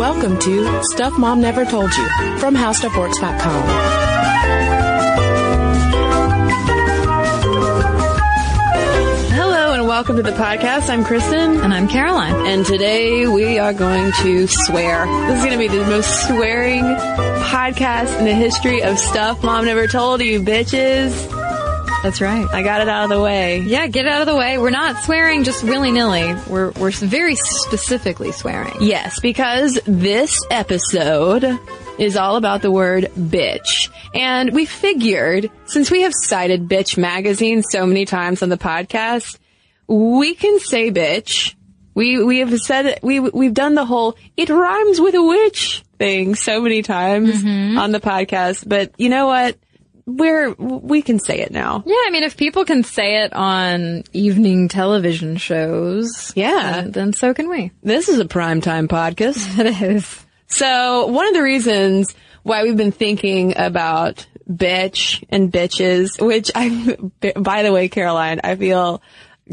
Welcome to Stuff Mom Never Told You from HowStuffWorks.com. Hello and welcome to the podcast. I'm Kristen. And I'm Caroline. And today we are going to swear. This is going to be the most swearing podcast in the history of stuff mom never told you, bitches. That's right. I got it out of the way. Yeah, get out of the way. We're not swearing just willy nilly. We're we're very specifically swearing. Yes, because this episode is all about the word bitch. And we figured, since we have cited bitch magazine so many times on the podcast, we can say bitch. We, we have said, we, we've done the whole, it rhymes with a witch thing so many times mm-hmm. on the podcast. But you know what? We're, we can say it now. Yeah, I mean, if people can say it on evening television shows, Yeah. then, then so can we. This is a primetime podcast. It is. So one of the reasons why we've been thinking about bitch and bitches, which I, by the way, Caroline, I feel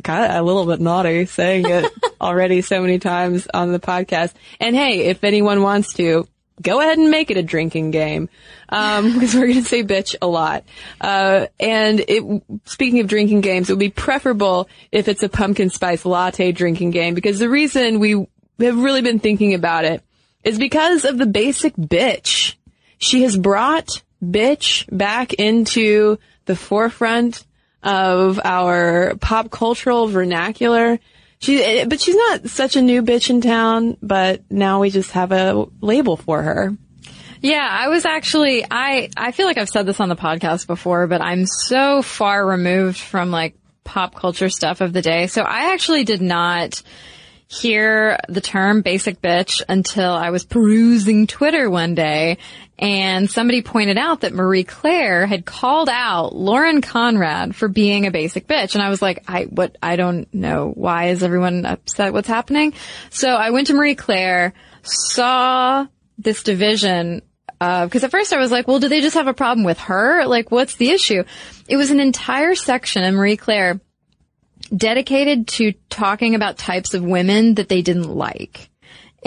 kind of a little bit naughty saying it already so many times on the podcast. And hey, if anyone wants to, go ahead and make it a drinking game. Um, because we're going to say bitch a lot. Uh, and it, speaking of drinking games, it would be preferable if it's a pumpkin spice latte drinking game because the reason we have really been thinking about it is because of the basic bitch. She has brought bitch back into the forefront of our pop cultural vernacular. She, but she's not such a new bitch in town, but now we just have a label for her. Yeah, I was actually, I, I feel like I've said this on the podcast before, but I'm so far removed from like pop culture stuff of the day. So I actually did not hear the term basic bitch until I was perusing Twitter one day and somebody pointed out that Marie Claire had called out Lauren Conrad for being a basic bitch. And I was like, I, what, I don't know. Why is everyone upset? What's happening? So I went to Marie Claire, saw this division uh, because at first I was like, well, do they just have a problem with her? Like, what's the issue? It was an entire section in Marie Claire dedicated to talking about types of women that they didn't like.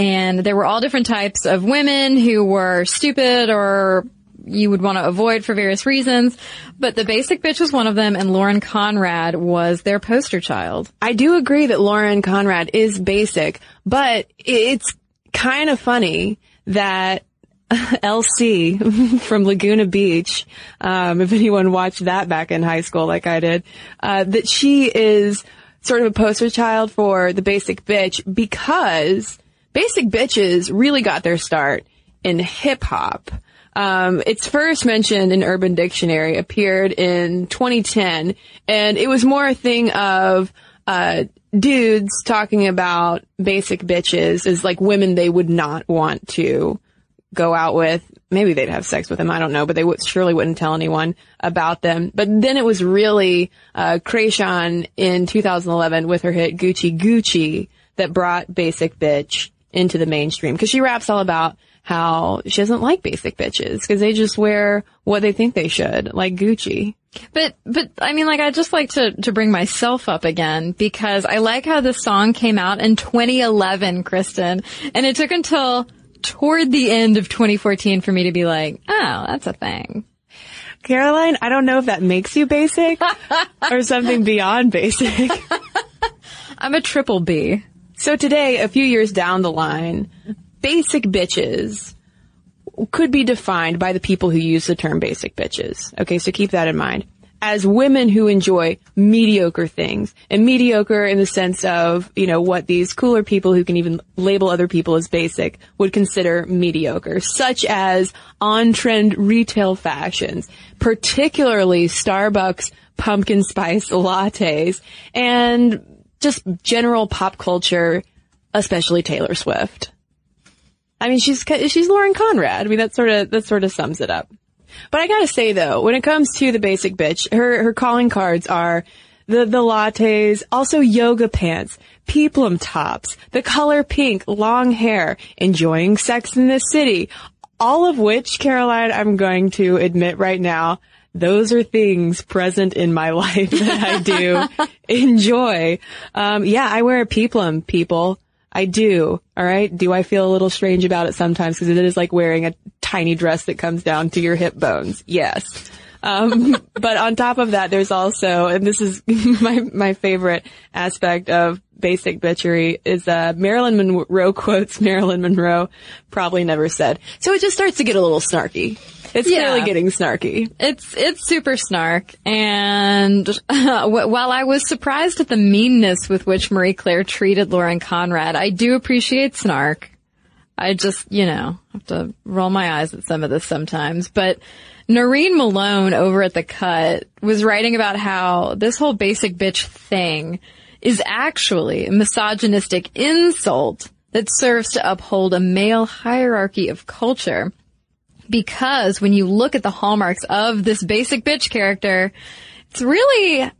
And there were all different types of women who were stupid or you would want to avoid for various reasons. But the basic bitch was one of them and Lauren Conrad was their poster child. I do agree that Lauren Conrad is basic, but it's kind of funny that LC from Laguna Beach, um, if anyone watched that back in high school like I did, uh, that she is sort of a poster child for the basic bitch because basic bitches really got their start in hip hop. Um, its first mentioned in Urban Dictionary appeared in 2010, and it was more a thing of uh, dudes talking about basic bitches as like women they would not want to go out with. Maybe they'd have sex with them. I don't know, but they would, surely wouldn't tell anyone about them. But then it was really, uh, Kreayshawn in 2011 with her hit Gucci Gucci that brought Basic Bitch into the mainstream. Cause she raps all about how she doesn't like basic bitches because they just wear what they think they should, like Gucci. But, but, I mean, like, I just like to, to bring myself up again because I like how this song came out in 2011, Kristen, and it took until toward the end of 2014 for me to be like, oh, that's a thing. Caroline, I don't know if that makes you basic or something beyond basic. I'm a triple B. So today, a few years down the line, basic bitches could be defined by the people who use the term basic bitches. Okay, so keep that in mind. As women who enjoy mediocre things, and mediocre in the sense of, you know, what these cooler people who can even label other people as basic would consider mediocre, such as on-trend retail fashions, particularly Starbucks pumpkin spice lattes, and just general pop culture, especially Taylor Swift. I mean, she's she's Lauren Conrad. I mean, that sort of that sort of sums it up. But I gotta say though, when it comes to the basic bitch, her her calling cards are the the lattes, also yoga pants, peplum tops, the color pink, long hair, enjoying sex in the city, all of which, Caroline, I'm going to admit right now, those are things present in my life that I do enjoy. Um, yeah, I wear a peplum, people. I do. All right. Do I feel a little strange about it sometimes because it is like wearing a tiny dress that comes down to your hip bones? Yes. Um, but on top of that, there's also, and this is my, my favorite aspect of basic bitchery is, uh, Marilyn Monroe quotes Marilyn Monroe probably never said. So it just starts to get a little snarky. It's yeah. clearly getting snarky. It's it's super snark, and uh, while I was surprised at the meanness with which Marie Claire treated Lauren Conrad, I do appreciate snark. I just, you know, have to roll my eyes at some of this sometimes. But Noreen Malone over at The Cut was writing about how this whole basic bitch thing is actually a misogynistic insult that serves to uphold a male hierarchy of culture because when you look at the hallmarks of this basic bitch character, it's really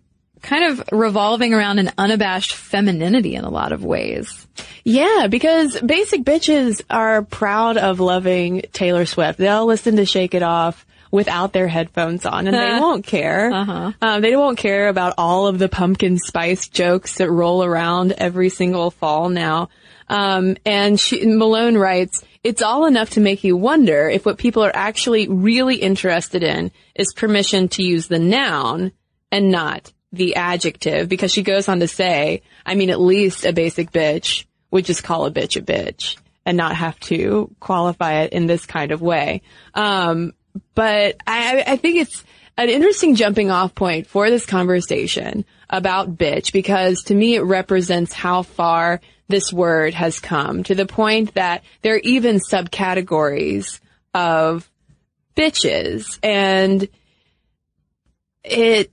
kind of revolving around an unabashed femininity in a lot of ways. Yeah, because basic bitches are proud of loving Taylor Swift. They'll listen to Shake It Off without their headphones on and they won't care. Uh-huh. Um, they won't care about all of the pumpkin spice jokes that roll around every single fall now. Um, and she, Malone writes, it's all enough to make you wonder if what people are actually really interested in is permission to use the noun and not the adjective because she goes on to say, I mean, at least a basic bitch would just call a bitch a bitch and not have to qualify it in this kind of way. Um, but I, I think it's an interesting jumping off point for this conversation about bitch because to me it represents how far this word has come to the point that there are even subcategories of bitches and it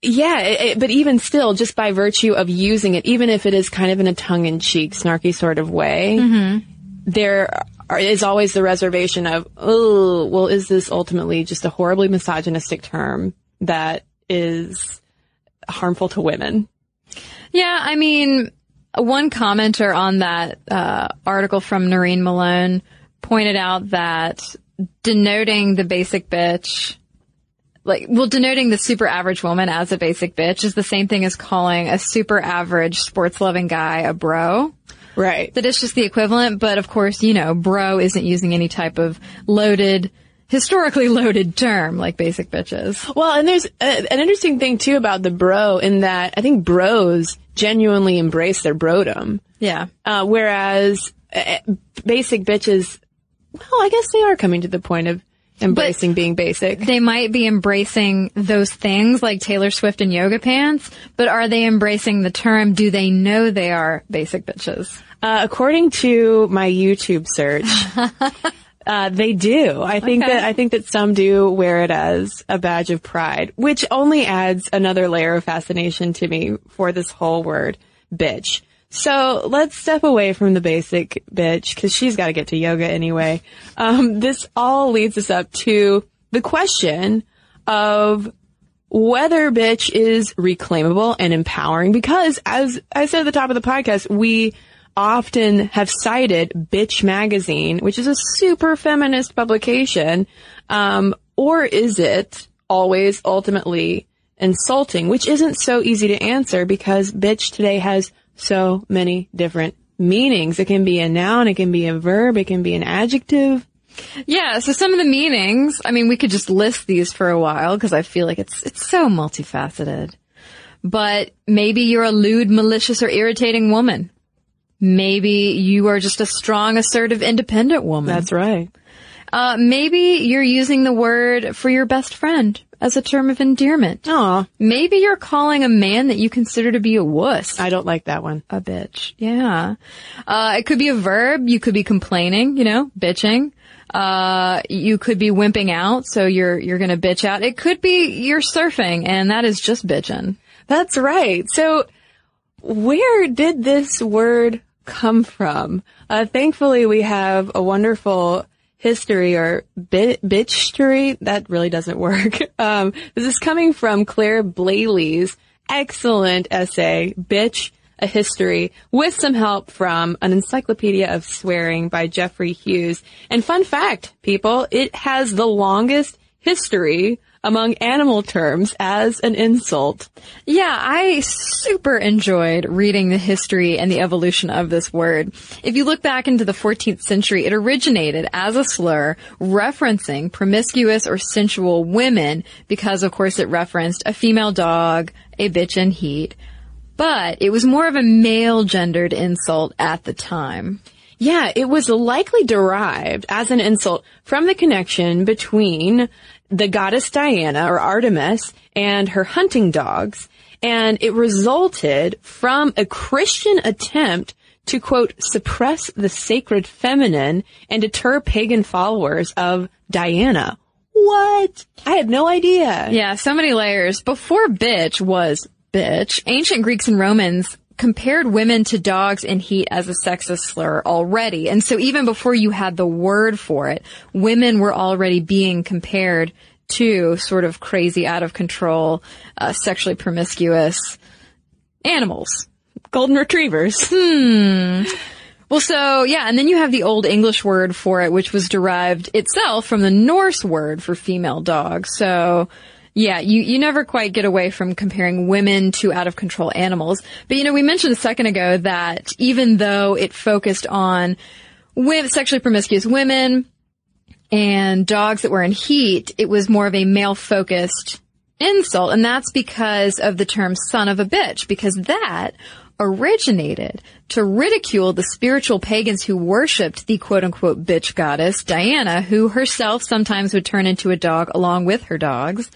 yeah, it, but even still, just by virtue of using it, even if it is kind of in a tongue-in-cheek, snarky sort of way, mm-hmm. there are, is always the reservation of, oh, well, is this ultimately just a horribly misogynistic term that is harmful to women? Yeah, I mean, one commenter on that uh, article from Noreen Malone pointed out that denoting the basic bitch, like, well, denoting the super average woman as a basic bitch is the same thing as calling a super average sports loving guy a bro. Right. That it's just the equivalent, but of course, you know, bro isn't using any type of loaded, historically loaded term like basic bitches. Well, and there's a, an interesting thing too about the bro in that I think bros genuinely embrace their brodom. Yeah. Uh, whereas uh, basic bitches, well, I guess they are coming to the point of embracing but being basic. They might be embracing those things like Taylor Swift and yoga pants, but are they embracing the term? Do they know they are basic bitches? Uh, according to my YouTube search, Uh, they do. I think okay. that I think that some do wear it as a badge of pride, which only adds another layer of fascination to me for this whole word, bitch. So let's step away from the basic bitch because she's got to get to yoga anyway. Um, this all leads us up to the question of whether bitch is reclaimable and empowering because as I said at the top of the podcast, we often have cited Bitch Magazine, which is a super feminist publication, um, or is it always ultimately insulting, which isn't so easy to answer because bitch today has so many different meanings. It can be a noun, it can be a verb, it can be an adjective. Yeah, so some of the meanings, I mean, we could just list these for a while because I feel like it's, it's so multifaceted. But maybe you're a lewd, malicious, or irritating woman. Maybe you are just a strong, assertive, independent woman. That's right. Uh, maybe you're using the word for your best friend as a term of endearment. Aw, Maybe you're calling a man that you consider to be a wuss. I don't like that one. a bitch. Yeah. Uh, it could be a verb. You could be complaining, you know, bitching. Uh, you could be wimping out. So you're, you're going to bitch out. It could be you're surfing and that is just bitching. That's right. So where did this word come from? Uh, thankfully we have a wonderful history or bit, bitchtory. That really doesn't work. Um, this is coming from Claire Blaley's excellent essay, Bitch, a History, with some help from an encyclopedia of swearing by Geoffrey Hughes. And fun fact, people, it has the longest history among animal terms as an insult. Yeah, I super enjoyed reading the history and the evolution of this word. If you look back into the 14th century, it originated as a slur referencing promiscuous or sensual women because of course it referenced a female dog, a bitch in heat. But it was more of a male gendered insult at the time. Yeah, it was likely derived as an insult from the connection between the goddess Diana or Artemis and her hunting dogs. And it resulted from a Christian attempt to quote, suppress the sacred feminine and deter pagan followers of Diana. What? I had no idea. Yeah, so many layers. Before bitch was bitch, ancient Greeks and Romans compared women to dogs in heat as a sexist slur already. And so even before you had the word for it, women were already being compared to sort of crazy, out of control, uh, sexually promiscuous animals. Golden retrievers. Well, so yeah, and then you have the old English word for it, which was derived itself from the Norse word for female dog. So yeah, you, you never quite get away from comparing women to out of control animals. But you know, we mentioned a second ago that even though it focused on women, sexually promiscuous women and dogs that were in heat, it was more of a male focused insult. And that's because of the term son of a bitch, because that originated to ridicule the spiritual pagans who worshipped the quote unquote bitch goddess, Diana, who herself sometimes would turn into a dog along with her dogs.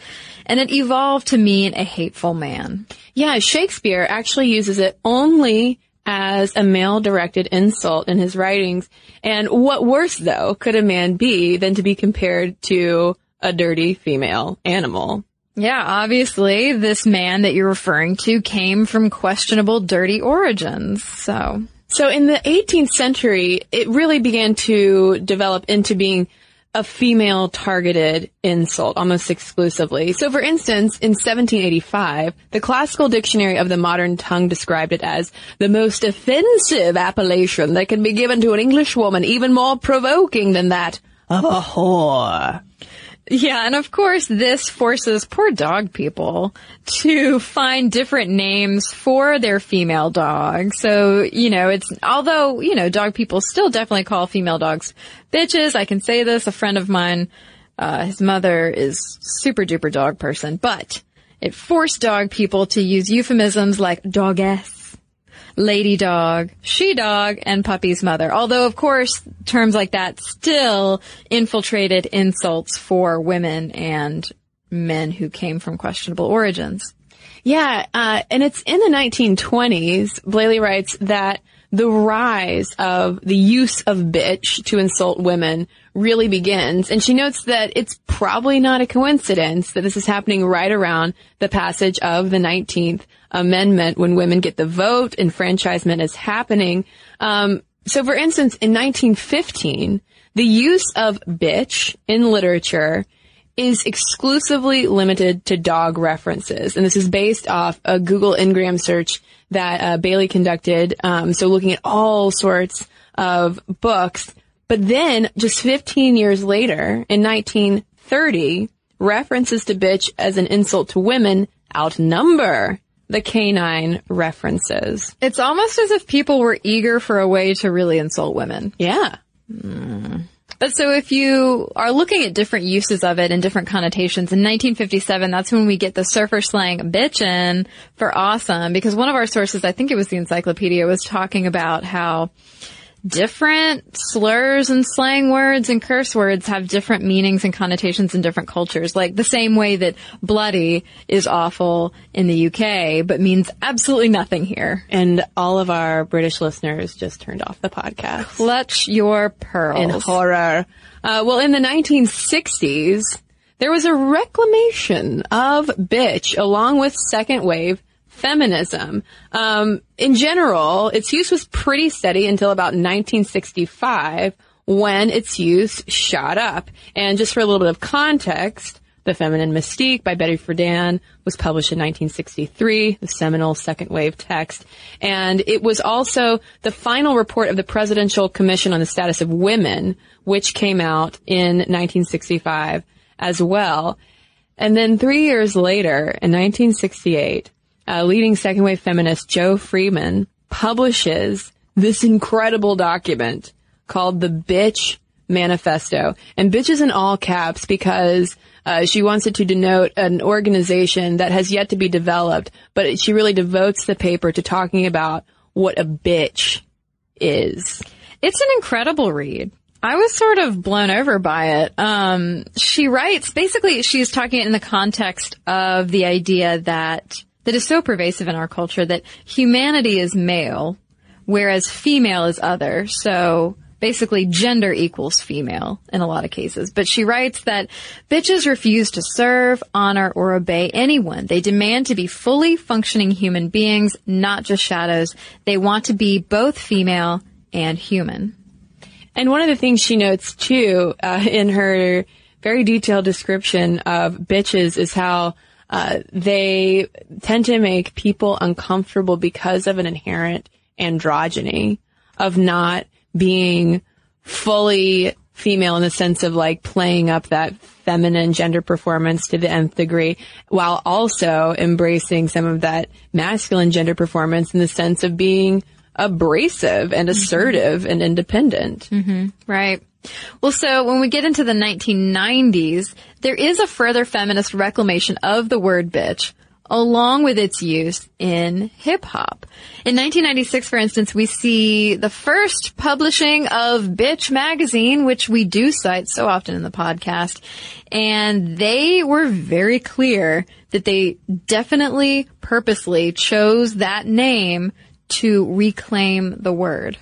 And it evolved to mean a hateful man. Yeah, Shakespeare actually uses it only as a male directed insult in his writings. And what worse though could a man be than to be compared to a dirty female animal? Yeah, obviously this man that you're referring to came from questionable dirty origins. So So in the 18th century, it really began to develop into being a female targeted insult almost exclusively. So for instance, in 1785, the classical dictionary of the modern tongue described it as the most offensive appellation that can be given to an English woman, even more provoking than that of a whore. Yeah, and of course this forces poor dog people to find different names for their female dogs. So, you know, it's, although, you know, dog people still definitely call female dogs bitches. I can say this, a friend of mine, uh, his mother is super duper dog person, but it forced dog people to use euphemisms like doggess lady dog, she dog, and puppy's mother. Although, of course, terms like that still infiltrated insults for women and men who came from questionable origins. Yeah, uh, and it's in the 1920s, Blaley writes that the rise of the use of bitch to insult women really begins. And she notes that it's probably not a coincidence that this is happening right around the passage of the 19th Amendment when women get the vote, enfranchisement is happening. Um, so for instance, in 1915, the use of bitch in literature is exclusively limited to dog references. And this is based off a Google Ngram search that uh, Bailey conducted. Um, so looking at all sorts of books. But then just 15 years later, in 1930, references to bitch as an insult to women outnumber the canine references. It's almost as if people were eager for a way to really insult women. Yeah. But so if you are looking at different uses of it and different connotations, in 1957, that's when we get the surfer slang bitchin' for awesome, because one of our sources, I think it was the encyclopedia, was talking about how different slurs and slang words and curse words have different meanings and connotations in different cultures. Like the same way that bloody is awful in the UK, but means absolutely nothing here. And all of our British listeners just turned off the podcast. Clutch your pearls. in horror. Uh, well, in the 1960s, there was a reclamation of bitch along with second wave feminism. Um, in general, its use was pretty steady until about 1965 when its use shot up. And just for a little bit of context, The Feminine Mystique by Betty Friedan was published in 1963, the seminal second wave text. And it was also the final report of the Presidential Commission on the Status of Women, which came out in 1965 as well. And then three years later, in 1968, uh, leading second wave feminist Jo Freeman publishes this incredible document called the Bitch Manifesto. And bitch is in all caps because uh, she wants it to denote an organization that has yet to be developed, but she really devotes the paper to talking about what a bitch is. It's an incredible read. I was sort of blown over by it. Um, she writes, basically, she's talking in the context of the idea that, that is so pervasive in our culture that humanity is male, whereas female is other. So basically gender equals female in a lot of cases. But she writes that bitches refuse to serve, honor, or obey anyone. They demand to be fully functioning human beings, not just shadows. They want to be both female and human. And one of the things she notes too, uh, in her very detailed description of bitches is how uh, they tend to make people uncomfortable because of an inherent androgyny of not being fully female in the sense of like playing up that feminine gender performance to the nth degree while also embracing some of that masculine gender performance in the sense of being abrasive and mm-hmm. assertive and independent. Mm-hmm. Right. Well, so when we get into the 1990s, there is a further feminist reclamation of the word bitch along with its use in hip hop. In 1996, for instance, we see the first publishing of Bitch magazine, which we do cite so often in the podcast. And they were very clear that they definitely purposely chose that name to reclaim the word.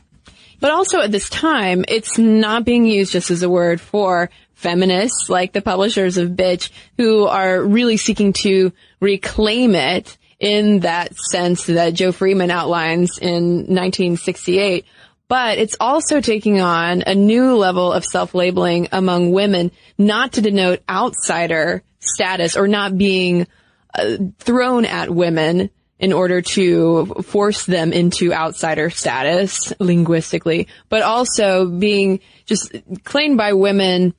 But also at this time, it's not being used just as a word for feminists like the publishers of Bitch who are really seeking to reclaim it in that sense that Jo Freeman outlines in 1968. But it's also taking on a new level of self-labeling among women, not to denote outsider status or not being uh, thrown at women in order to force them into outsider status linguistically, but also being just claimed by women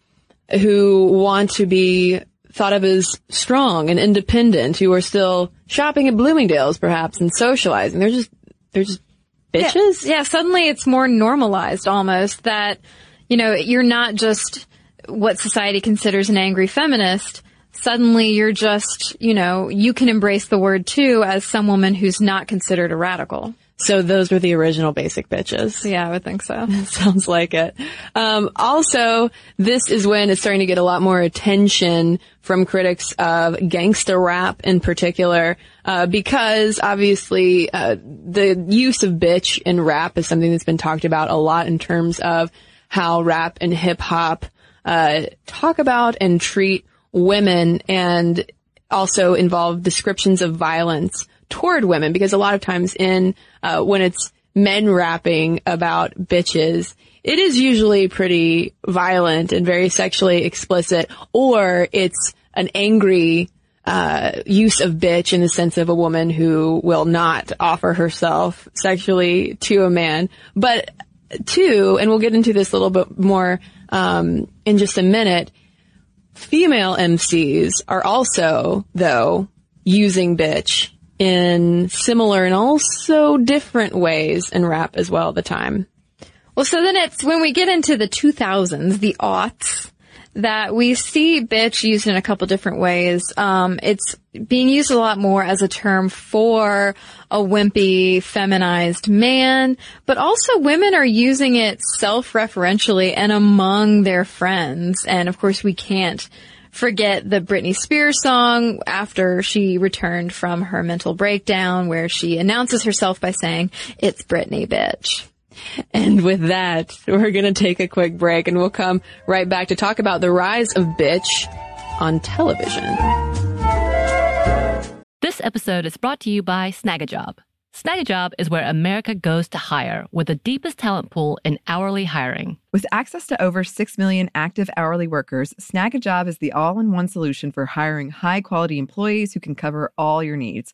who want to be thought of as strong and independent, who are still shopping at Bloomingdale's perhaps and socializing. They're just, they're just bitches. Yeah, suddenly it's more normalized almost that, you know, you're not just what society considers an angry feminist. Suddenly you're just, you know, you can embrace the word too as some woman who's not considered a radical. So those were the original basic bitches. Yeah, I would think so. Sounds like it. Um, also, this is when it's starting to get a lot more attention from critics of gangsta rap in particular, uh, because obviously uh, the use of bitch in rap is something that's been talked about a lot in terms of how rap and hip hop uh, talk about and treat women, and also involve descriptions of violence toward women. Because a lot of times in uh, when it's men rapping about bitches it is usually pretty violent and very sexually explicit or it's an angry uh, use of bitch in the sense of a woman who will not offer herself sexually to a man. But two and we'll get into this a little bit more um, in just a minute Female MCs are also, though, using bitch in similar and also different ways in rap as well the time. Well, so then it's when we get into the 2000s, the aughts, that we see bitch used in a couple different ways. Um, it's being used a lot more as a term for a wimpy, feminized man, but also women are using it self-referentially and among their friends. And of course, we can't forget the Britney Spears song after she returned from her mental breakdown where she announces herself by saying, it's Britney, bitch. And with that, we're going to take a quick break and we'll come right back to talk about the rise of bitch on television. This episode is brought to you by Snagajob. Snagajob is where America goes to hire with the deepest talent pool in hourly hiring. With access to over 6 million active hourly workers, Snagajob is the all in one solution for hiring high quality employees who can cover all your needs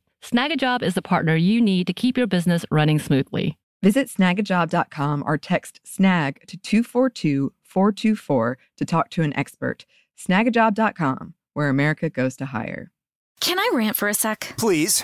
Snagajob is the partner you need to keep your business running smoothly. Visit snagajob.com or text snag to 242 424 to talk to an expert. Snagajob.com, where America goes to hire. Can I rant for a sec? Please.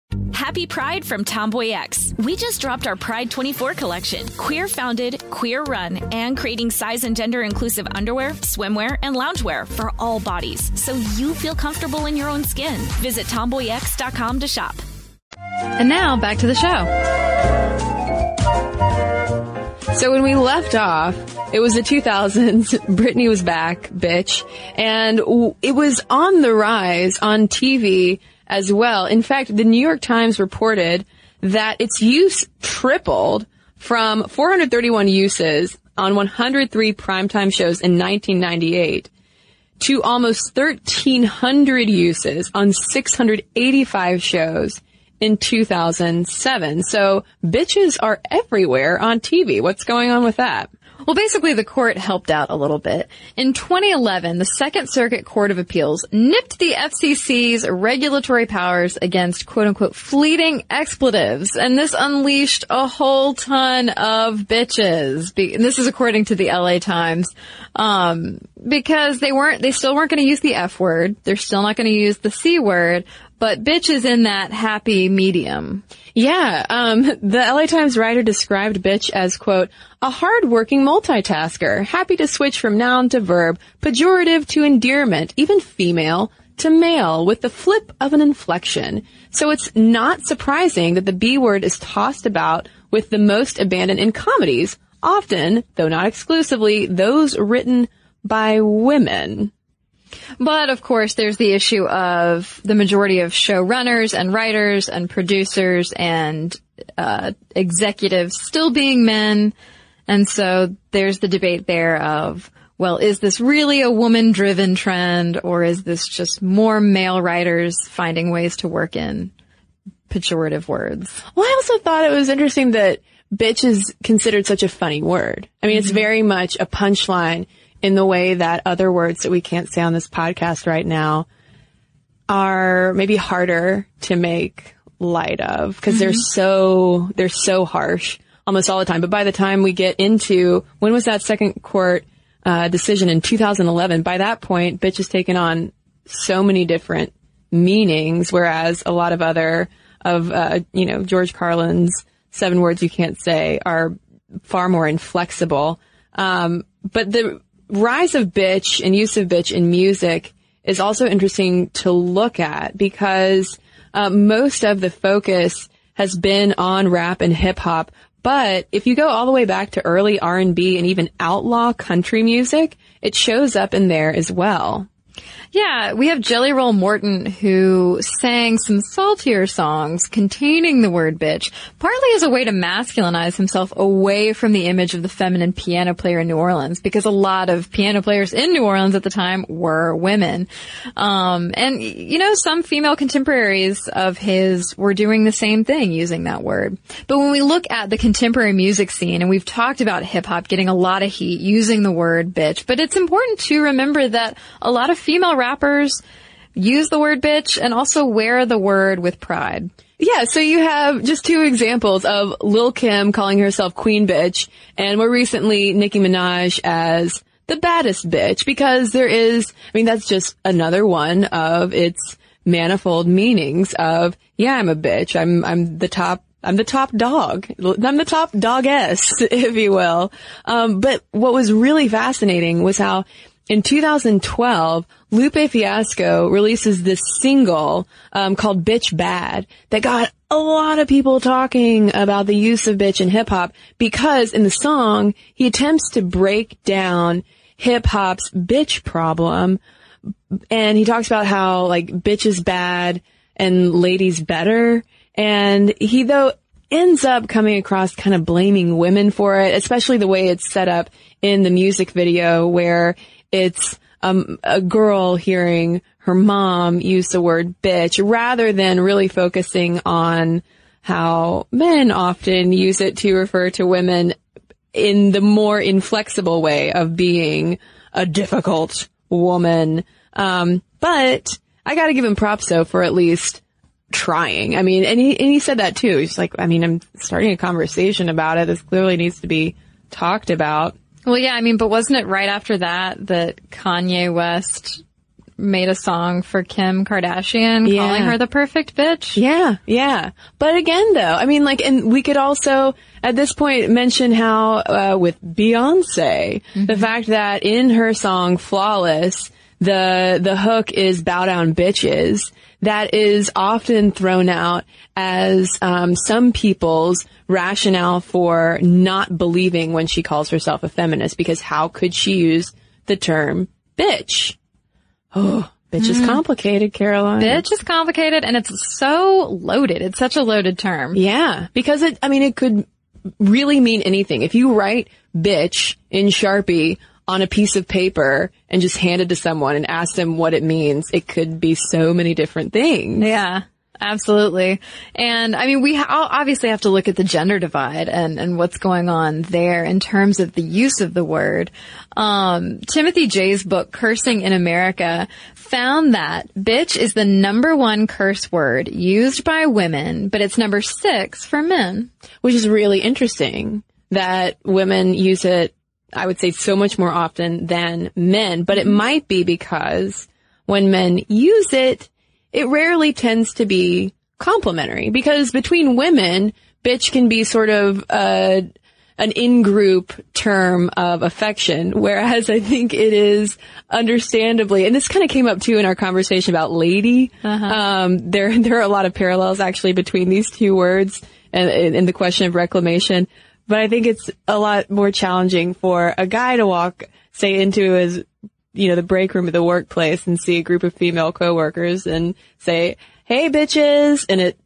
Happy Pride from Tomboy X. We just dropped our Pride 24 collection. Queer founded, queer run, and creating size and gender inclusive underwear, swimwear, and loungewear for all bodies so you feel comfortable in your own skin. Visit tomboyx.com to shop. And now back to the show. So when we left off, it was the 2000s. Britney was back, bitch. And it was on the rise on TV as well. In fact, the New York Times reported that its use tripled from 431 uses on 103 primetime shows in 1998 to almost 1,300 uses on 685 shows in 2007. So bitches are everywhere on TV. What's going on with that? Well, basically, the court helped out a little bit. In 2011, the Second Circuit Court of Appeals nipped the FCC's regulatory powers against quote unquote fleeting expletives, and this unleashed a whole ton of bitches. Be- this is according to the LA Times. Um, because they weren't, they still weren't going to use the F word. They're still not going to use the C word, but bitch is in that happy medium. Yeah, um, the LA Times writer described bitch as, quote, a hard-working multitasker, happy to switch from noun to verb, pejorative to endearment, even female to male, with the flip of an inflection. So it's not surprising that the B word is tossed about with the most abandon in comedies, often, though not exclusively, those written by women. But of course, there's the issue of the majority of showrunners and writers and producers and uh, executives still being men, and so there's the debate there of, well, is this really a woman-driven trend, or is this just more male writers finding ways to work in pejorative words? Well, I also thought it was interesting that bitch is considered such a funny word. I mean, it's very much a punchline in the way that other words that we can't say on this podcast right now are maybe harder to make light of because they're so they're so harsh almost all the time. But by the time we get into when was that second court uh, decision in 2011? By that point, bitch has taken on so many different meanings, whereas a lot of other of uh, you know George Carlin's seven words you can't say are far more inflexible. Um, but the rise of bitch and use of bitch in music is also interesting to look at because uh, most of the focus has been on rap and hip hop. But if you go all the way back to early R&B and even outlaw country music, it shows up in there as well. Yeah, we have Jelly Roll Morton who sang some saltier songs containing the word bitch, partly as a way to masculinize himself away from the image of the feminine piano player in New Orleans, because a lot of piano players in New Orleans at the time were women. Um, and, you know, some female contemporaries of his were doing the same thing using that word. But when we look at the contemporary music scene, and we've talked about hip hop getting a lot of heat using the word bitch, but it's important to remember that a lot of female rappers use the word bitch and also wear the word with pride. Yeah, so you have just two examples of Lil Kim calling herself Queen Bitch, and more recently Nicki Minaj as the baddest bitch, because there is, I mean, that's just another one of its manifold meanings of, yeah, I'm a bitch, I'm, I'm the top I'm the top dog. I'm the top dogess, if you will. Um, but what was really fascinating was how in 2012, Lupe Fiasco releases this single um, called "Bitch Bad" that got a lot of people talking about the use of bitch in hip hop because in the song he attempts to break down hip hop's bitch problem, and he talks about how like bitch is bad and ladies better, and he though ends up coming across kind of blaming women for it, especially the way it's set up in the music video where it's um, a girl hearing her mom use the word bitch rather than really focusing on how men often use it to refer to women in the more inflexible way of being a difficult woman. Um, but I gotta give him props though for at least trying. I mean, and he, and he said that too. He's like, I mean, I'm starting a conversation about it. This clearly needs to be talked about. Well, yeah, I mean, but wasn't it right after that that Kanye West made a song for Kim Kardashian Yeah. calling her the perfect bitch? Yeah, yeah. But again, though, I mean, like, and we could also at this point mention how uh, with Beyonce, the fact that in her song "Flawless," the the hook is "Bow down, bitches." That is often thrown out as um, some people's rationale for not believing when she calls herself a feminist, because how could she use the term bitch? Oh, bitch is complicated, Caroline. Bitch is complicated and it's so loaded. It's such a loaded term. Yeah, because it, I mean, it could really mean anything. If you write bitch in Sharpie on a piece of paper and just hand it to someone and ask them what it means, it could be so many different things. Yeah. Absolutely. And I mean, we ha- obviously have to look at the gender divide and, and what's going on there in terms of the use of the word. Um, Timothy Jay's book, Cursing in America, found that bitch is the number one curse word used by women, but it's number six for men. Which is really interesting that women use it, I would say so much more often than men, but it might be because when men use it, it rarely tends to be complimentary because between women, bitch can be sort of uh, an in-group term of affection, whereas I think it is understandably, and this kind of came up too in our conversation about lady. Um, there, there are a lot of parallels actually between these two words and in the question of reclamation. But I think it's a lot more challenging for a guy to walk, say, into his you know, the break room at the workplace and see a group of female coworkers and say, hey bitches, and it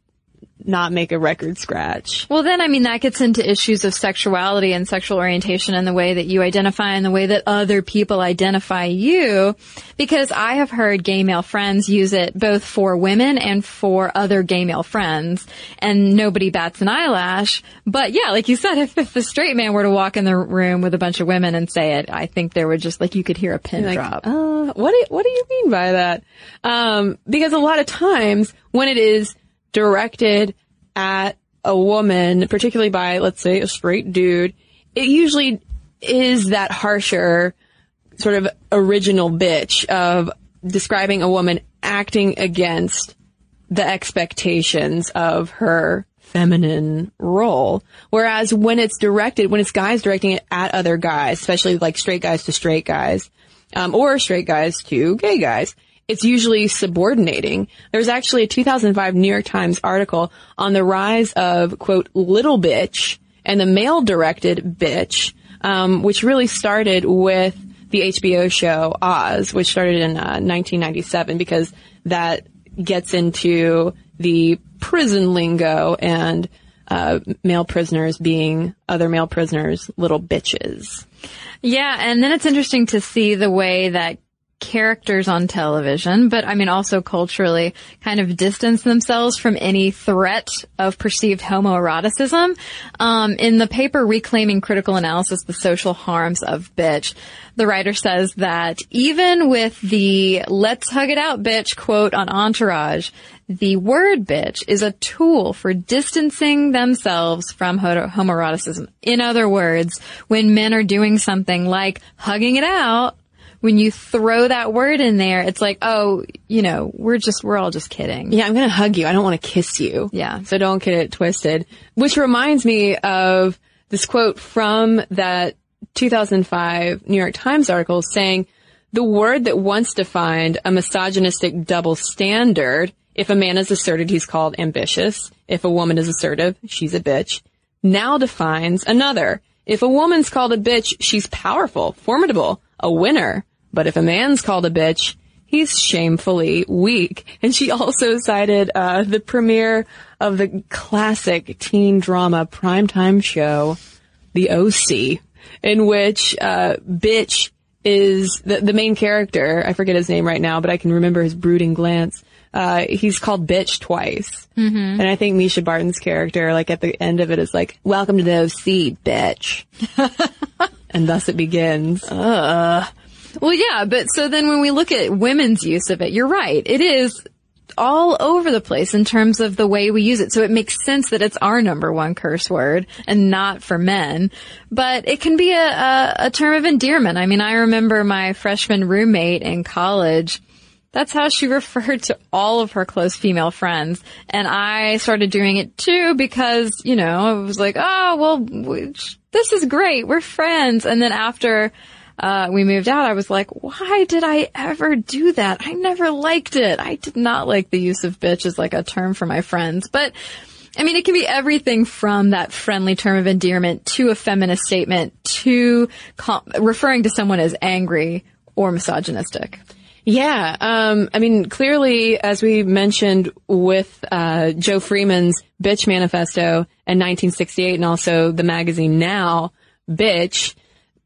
not make a record scratch. Well, then, I mean, that gets into issues of sexuality and sexual orientation and the way that you identify and the way that other people identify you. Because I have heard gay male friends use it both for women and for other gay male friends, and nobody bats an eyelash. But yeah, like you said, if, if a straight man were to walk in the room with a bunch of women and say it, I think there would just, like, you could hear a pin Like, drop. uh, what do, what do you mean by that? Um, because a lot of times when it is directed at a woman, particularly by, let's say, a straight dude, it usually is that harsher sort of original bitch of describing a woman acting against the expectations of her feminine role. Whereas when it's directed, when it's guys directing it at other guys, especially like straight guys to straight guys, um, or straight guys to gay guys, it's usually subordinating. There's actually a 2005 New York Times article on the rise of, quote, little bitch and the male directed bitch, um, which really started with the HBO show Oz, which started in uh, 1997 because that gets into the prison lingo and uh, male prisoners being other male prisoners little bitches. Yeah, and then it's interesting to see the way that characters on television, but I mean also culturally kind of distance themselves from any threat of perceived homoeroticism. Um, in the paper Reclaiming Critical Analysis, The Social Harms of Bitch, the writer says that even with the let's hug it out bitch quote on Entourage, the word bitch is a tool for distancing themselves from homoeroticism. In other words, when men are doing something like hugging it out, when you throw that word in there, it's like, oh, you know, we're just, we're all just kidding. Yeah, I'm going to hug you. I don't want to kiss you. Yeah. So don't get it twisted. Which reminds me of this quote from that 2005 New York Times article saying, the word that once defined a misogynistic double standard, if a man is asserted, he's called ambitious. If a woman is assertive, she's a bitch. Now defines another. If a woman's called a bitch, she's powerful, formidable, a winner. But if a man's called a bitch, he's shamefully weak. And she also cited uh, the premiere of the classic teen drama primetime show, The OC, in which uh, bitch is the, the main character. I forget his name right now, but I can remember his brooding glance. Uh, he's called bitch twice. Mm-hmm. And I think Mischa Barton's character, like at the end of it is like, welcome to the OC, bitch. and thus it begins. Uh. Well, yeah, but so then when we look at women's use of it, you're right. It is all over the place in terms of the way we use it. So it makes sense that it's our number one curse word and not for men. But it can be a, a, a term of endearment. I mean, I remember my freshman roommate in college. That's how she referred to all of her close female friends. And I started doing it too because, you know, it was like, oh, well, this is great. We're friends. And then after uh, we moved out, I was like, why did I ever do that? I never liked it. I did not like the use of bitch as like a term for my friends, but I mean, it can be everything from that friendly term of endearment to a feminist statement to com- referring to someone as angry or misogynistic. Yeah, um, I mean, clearly, as we mentioned with uh, Jo Freeman's Bitch Manifesto in 1968, and also the magazine Now, Bitch,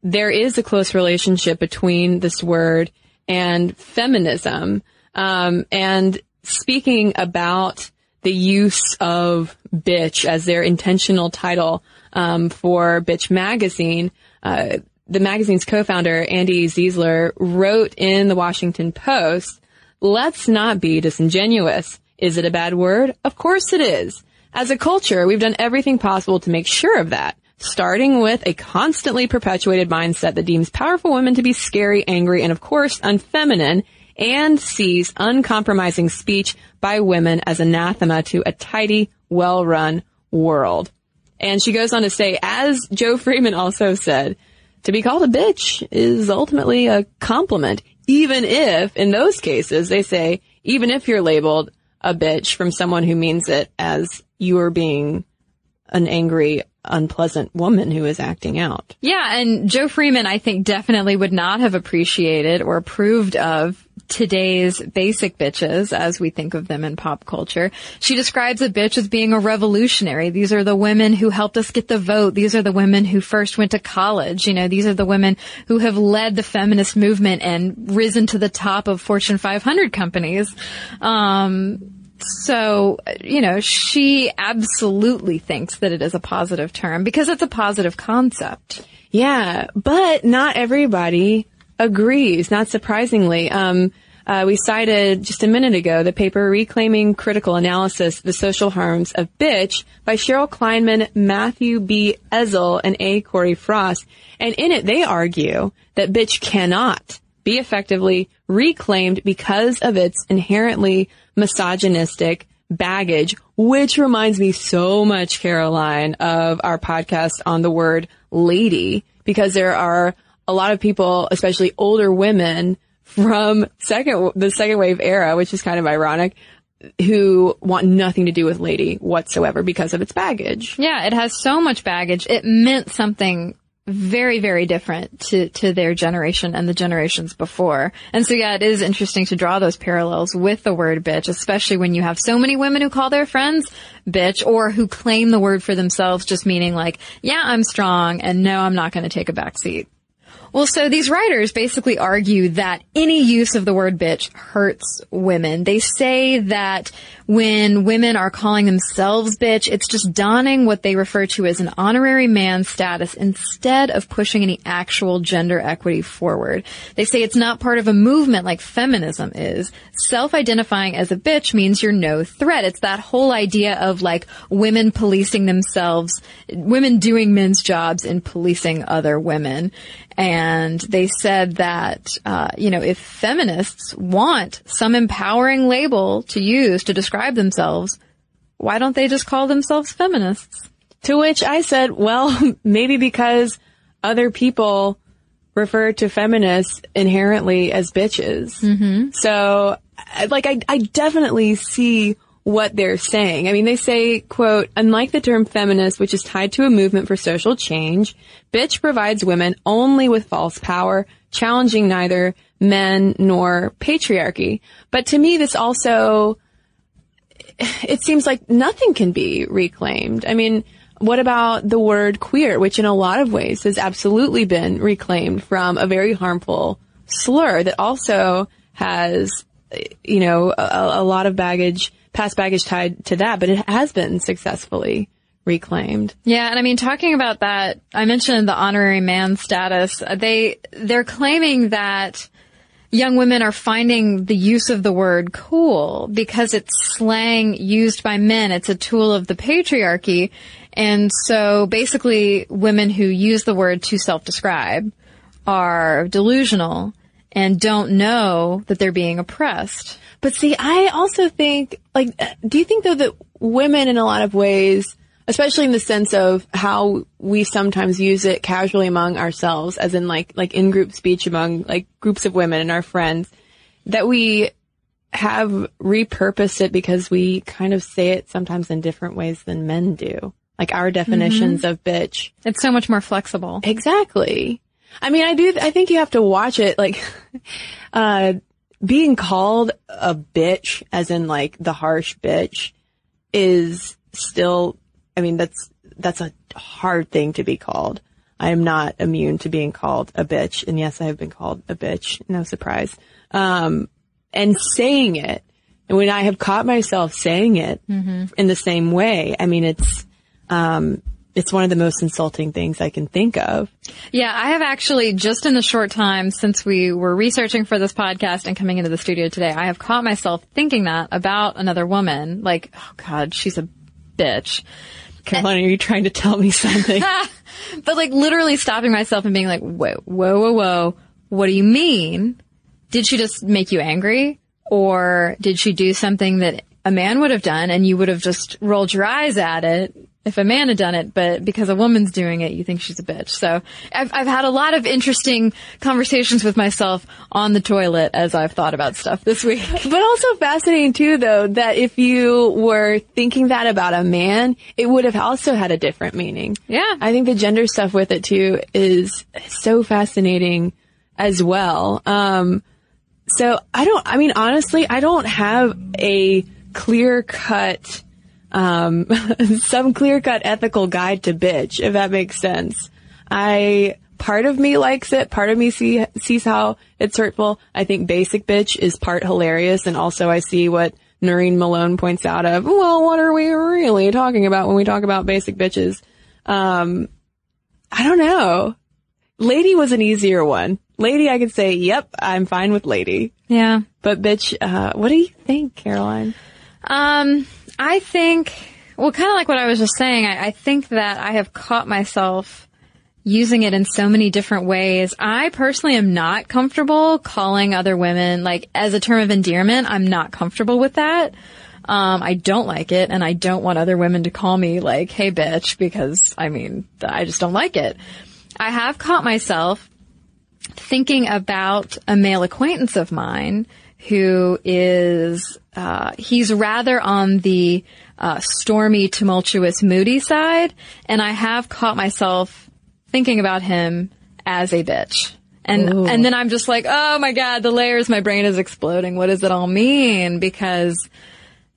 there is a close relationship between this word and feminism. Um, and speaking about the use of bitch as their intentional title um, for Bitch Magazine, uh, the magazine's co-founder Andi Zeisler, wrote in the Washington Post, "Let's not be disingenuous. Is it a bad word? Of course it is. As a culture, we've done everything possible to make sure of that starting with a constantly perpetuated mindset that deems powerful women to be scary, angry, and of course unfeminine, and sees uncompromising speech by women as anathema to a tidy, well-run world. And she goes on to say, as Jo Freeman also said, to be called a bitch is ultimately a compliment, even if, in those cases, they say, even if you're labeled a bitch from someone who means it as you are being an angry, unpleasant woman who is acting out. Yeah, and Jo Freeman, I think, definitely would not have appreciated or approved of today's basic bitches as we think of them in pop culture. She describes a bitch as being a revolutionary. These are the women who helped us get the vote. These are the women who first went to college. You know, these are the women who have led the feminist movement and risen to the top of Fortune 500 companies. Um, so, you know, she absolutely thinks that it is a positive term because it's a positive concept. Yeah, but not everybody agrees, not surprisingly. Um, uh, we cited just a minute ago the paper Reclaiming Critical Analysis, The Social Harms of Bitch by Sherryl Kleinman, Matthew B. Ezzell, and A. Corey Frost. And in it, they argue that bitch cannot be effectively reclaimed because of its inherently misogynistic baggage, which reminds me so much, Caroline, of our podcast on the word lady, because there are a lot of people, especially older women from second, the second wave era, which is kind of ironic, who want nothing to do with lady whatsoever because of its baggage. Yeah, it has so much baggage. It meant something very, very different to, to their generation and the generations before. And so yeah, it is interesting to draw those parallels with the word bitch, especially when you have so many women who call their friends bitch or who claim the word for themselves just meaning like, yeah, I'm strong and no, I'm not going to take a back seat. Well, so these writers basically argue that any use of the word bitch hurts women. They say that when women are calling themselves bitch, it's just donning what they refer to as an honorary man status instead of pushing any actual gender equity forward. They say it's not part of a movement like feminism is. Self-identifying as a bitch means you're no threat. It's that whole idea of like women policing themselves, women doing men's jobs and policing other women. And they said that, uh, you know, if feminists want some empowering label to use to describe themselves, why don't they just call themselves feminists? To which I said, well, maybe because other people refer to feminists inherently as bitches. Mm-hmm. So, like, I, I definitely see what they're saying. I mean, they say, quote, unlike the term feminist, which is tied to a movement for social change, bitch provides women only with false power, challenging neither men nor patriarchy. But to me, this also, it seems like nothing can be reclaimed. I mean, what about the word queer, which in a lot of ways has absolutely been reclaimed from a very harmful slur that also has, you know, a, a lot of baggage past baggage tied to that, but it has been successfully reclaimed. Yeah, and I mean, talking about that, I mentioned the honorary man status. They they're claiming that young women are finding the use of the word cool because it's slang used by men. It's a tool of the patriarchy. And so basically women who use the word to self-describe are delusional and don't know that they're being oppressed. But see, I also think, like, do you think though that women in a lot of ways, especially in the sense of how we sometimes use it casually among ourselves, as in like, like in group speech among like groups of women and our friends, that we have repurposed it because we kind of say it sometimes in different ways than men do. Like our definitions mm-hmm. of bitch. It's so much more flexible. Exactly. I mean, I do, I think you have to watch it like, uh, being called a bitch, as in like the harsh bitch, is still, I mean, that's, that's a hard thing to be called. I am not immune to being called a bitch. And yes, I have been called a bitch. No surprise. Um, and saying it, and when I have caught myself saying it mm-hmm. in the same way, I mean, it's, um, it's one of the most insulting things I can think of. Yeah, I have actually just in the short time since we were researching for this podcast and coming into the studio today, I have caught myself thinking that about another woman. Like, oh God, she's a bitch. Caroline, are you trying to tell me something? but like literally stopping myself and being like, whoa, whoa, whoa, whoa. What do you mean? Did she just make you angry? Or did she do something that a man would have done and you would have just rolled your eyes at it if a man had done it, but because a woman's doing it, you think she's a bitch. So I've, I've had a lot of interesting conversations with myself on the toilet as I've thought about stuff this week. But also fascinating too, though, that if you were thinking that about a man, it would have also had a different meaning. Yeah. I think the gender stuff with it too is so fascinating as well. Um, so I don't, I mean, honestly, I don't have a clear cut, um, some clear cut ethical guide to bitch, if that makes sense. I, part of me likes it, part of me see, sees how it's hurtful. I think basic bitch is part hilarious, and also I see what Noreen Malone points out of, well, what are we really talking about when we talk about basic bitches? Um, I don't know. Lady was an easier one. Lady, I could say, yep, I'm fine with lady. Yeah. But bitch, uh, what do you think, Caroline? Um, I think, well, kind of like what I was just saying, I, I think that I have caught myself using it in so many different ways. I personally am not comfortable calling other women, like, as a term of endearment, I'm not comfortable with that. Um, I don't like it, and I don't want other women to call me like, hey bitch, because, I mean, I just don't like it. I have caught myself thinking about a male acquaintance of mine who is, uh, he's rather on the, uh, stormy, tumultuous, moody side. And I have caught myself thinking about him as a bitch. And, Ooh. and then I'm just like, oh my God, the layers, my brain is exploding. What does it all mean? Because,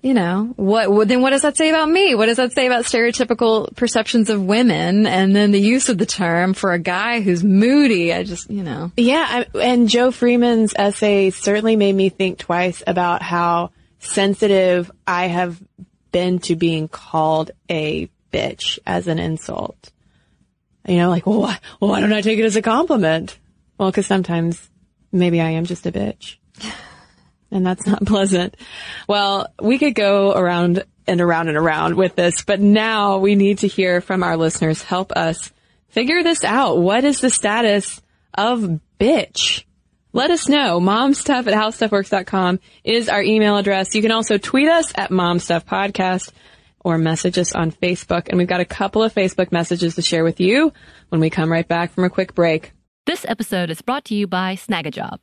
you know, what, then what does that say about me? What does that say about stereotypical perceptions of women? And then the use of the term for a guy who's moody. I just, you know. Yeah, I, and Jo Freeman's essay certainly made me think twice about how sensitive I have been to being called a bitch as an insult. You know, like, well, why, well, why don't I take it as a compliment? Well, cause sometimes maybe I am just a bitch. And that's not pleasant. Well, we could go around and around and around with this, but now we need to hear from our listeners. Help us figure this out. What is the status of bitch? Let us know. Momstuff at howstuffworks.com is our email address. You can also tweet us at momstuffpodcast or message us on Facebook. And we've got a couple of Facebook messages to share with you when we come right back from a quick break. This episode is brought to you by Snagajob.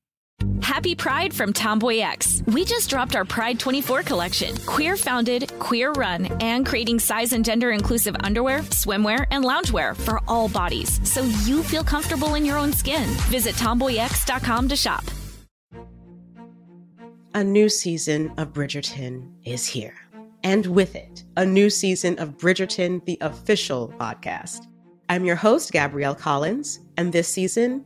Happy Pride from Tomboy X. We just dropped our Pride 24 collection. Queer founded, queer run, and creating size and gender inclusive underwear, swimwear, and loungewear for all bodies so you feel comfortable in your own skin. Visit tomboyx.com to shop. A new season of Bridgerton is here. And with it, a new season of Bridgerton, the official podcast. I'm your host, Gabrielle Collins, and this season,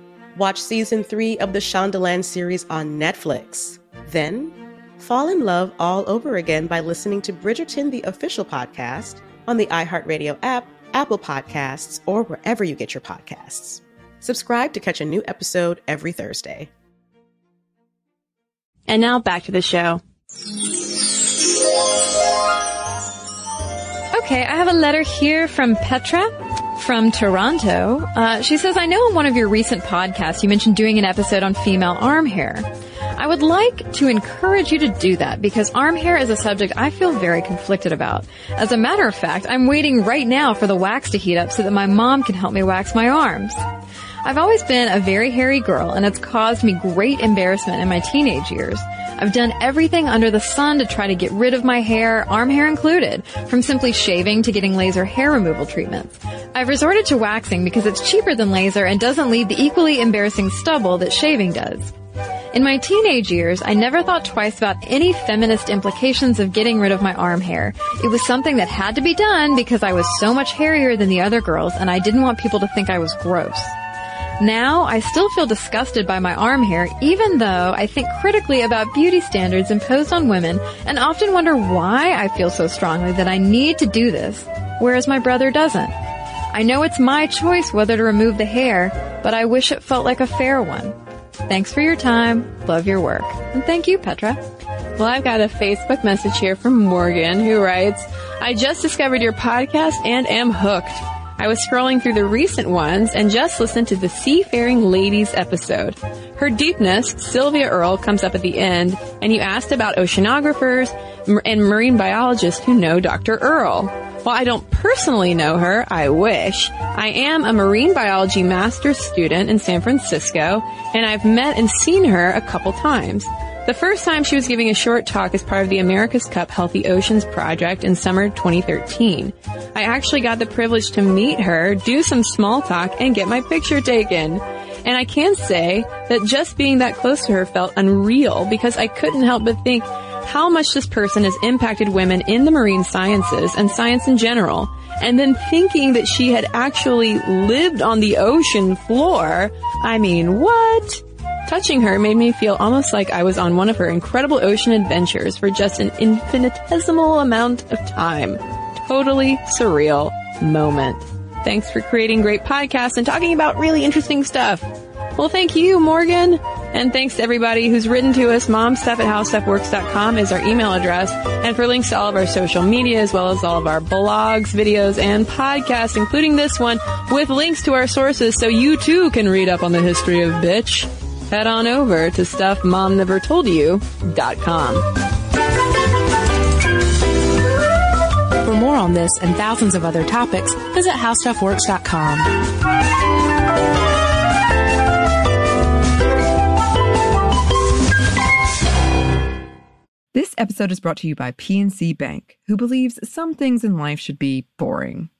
Watch season three of the Shondaland series on Netflix. Then, fall in love all over again by listening to Bridgerton, the official podcast, on the iHeartRadio app, Apple Podcasts, or wherever you get your podcasts. Subscribe to catch a new episode every Thursday. And now back to the show. Okay, I have a letter here from Petra from Toronto. Uh, she says, I know in one of your recent podcasts you mentioned doing an episode on female arm hair. I would like to encourage you to do that because arm hair is a subject I feel very conflicted about. As a matter of fact, I'm waiting right now for the wax to heat up so that my mom can help me wax my arms. I've always been a very hairy girl and it's caused me great embarrassment in my teenage years. I've done everything under the sun to try to get rid of my hair, arm hair included, from simply shaving to getting laser hair removal treatments. I've resorted to waxing because it's cheaper than laser and doesn't leave the equally embarrassing stubble that shaving does. In my teenage years, I never thought twice about any feminist implications of getting rid of my arm hair. It was something that had to be done because I was so much hairier than the other girls and I didn't want people to think I was gross. Now, I still feel disgusted by my arm hair, even though I think critically about beauty standards imposed on women and often wonder why I feel so strongly that I need to do this, whereas my brother doesn't. I know it's my choice whether to remove the hair, but I wish it felt like a fair one. Thanks for your time. Love your work. And thank you, Petra. Well, I've got a Facebook message here from Morgan who writes, I just discovered your podcast and am hooked. I was scrolling through the recent ones and just listened to the Seafaring Ladies episode. Her deepness, Sylvia Earle, comes up at the end, and you asked about oceanographers and marine biologists who know Dr. Earle. While I don't personally know her, I wish. I am a marine biology master's student in San Francisco, and I've met and seen her a couple times. The first time she was giving a short talk as part of the America's Cup Healthy Oceans project in summer 2013. I actually got the privilege to meet her, do some small talk, and get my picture taken. And I can say that just being that close to her felt unreal because I couldn't help but think how much this person has impacted women in the marine sciences and science in general. And then thinking that she had actually lived on the ocean floor. I mean, what? Touching her made me feel almost like I was on one of her incredible ocean adventures for just an infinitesimal amount of time. Totally surreal moment. Thanks for creating great podcasts and talking about really interesting stuff. Well, thank you, Morgan. And thanks to everybody who's written to us. Momstuff at howstuffworks.com is our email address. And for links to all of our social media, as well as all of our blogs, videos, and podcasts, including this one, with links to our sources so you too can read up on the history of bitch, head on over to stuffmomnevertoldyou.com. For more on this and thousands of other topics, visit howstuffworks.com. This episode is brought to you by PNC Bank, who believes some things in life should be boring,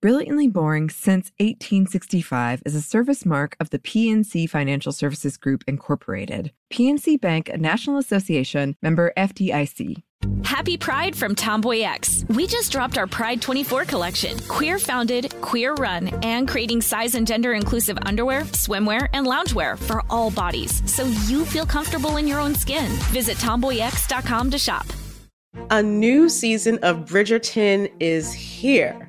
Brilliantly Boring Since 1865 is a service mark of the PNC Financial Services Group, Incorporated. PNC Bank, a National Association member FDIC. Happy Pride from Tomboy X. We just dropped our Pride 24 collection. Queer founded, queer run, and creating size and gender inclusive underwear, swimwear, and loungewear for all bodies so you feel comfortable in your own skin. Visit tomboyx.com to shop. A new season of Bridgerton is here.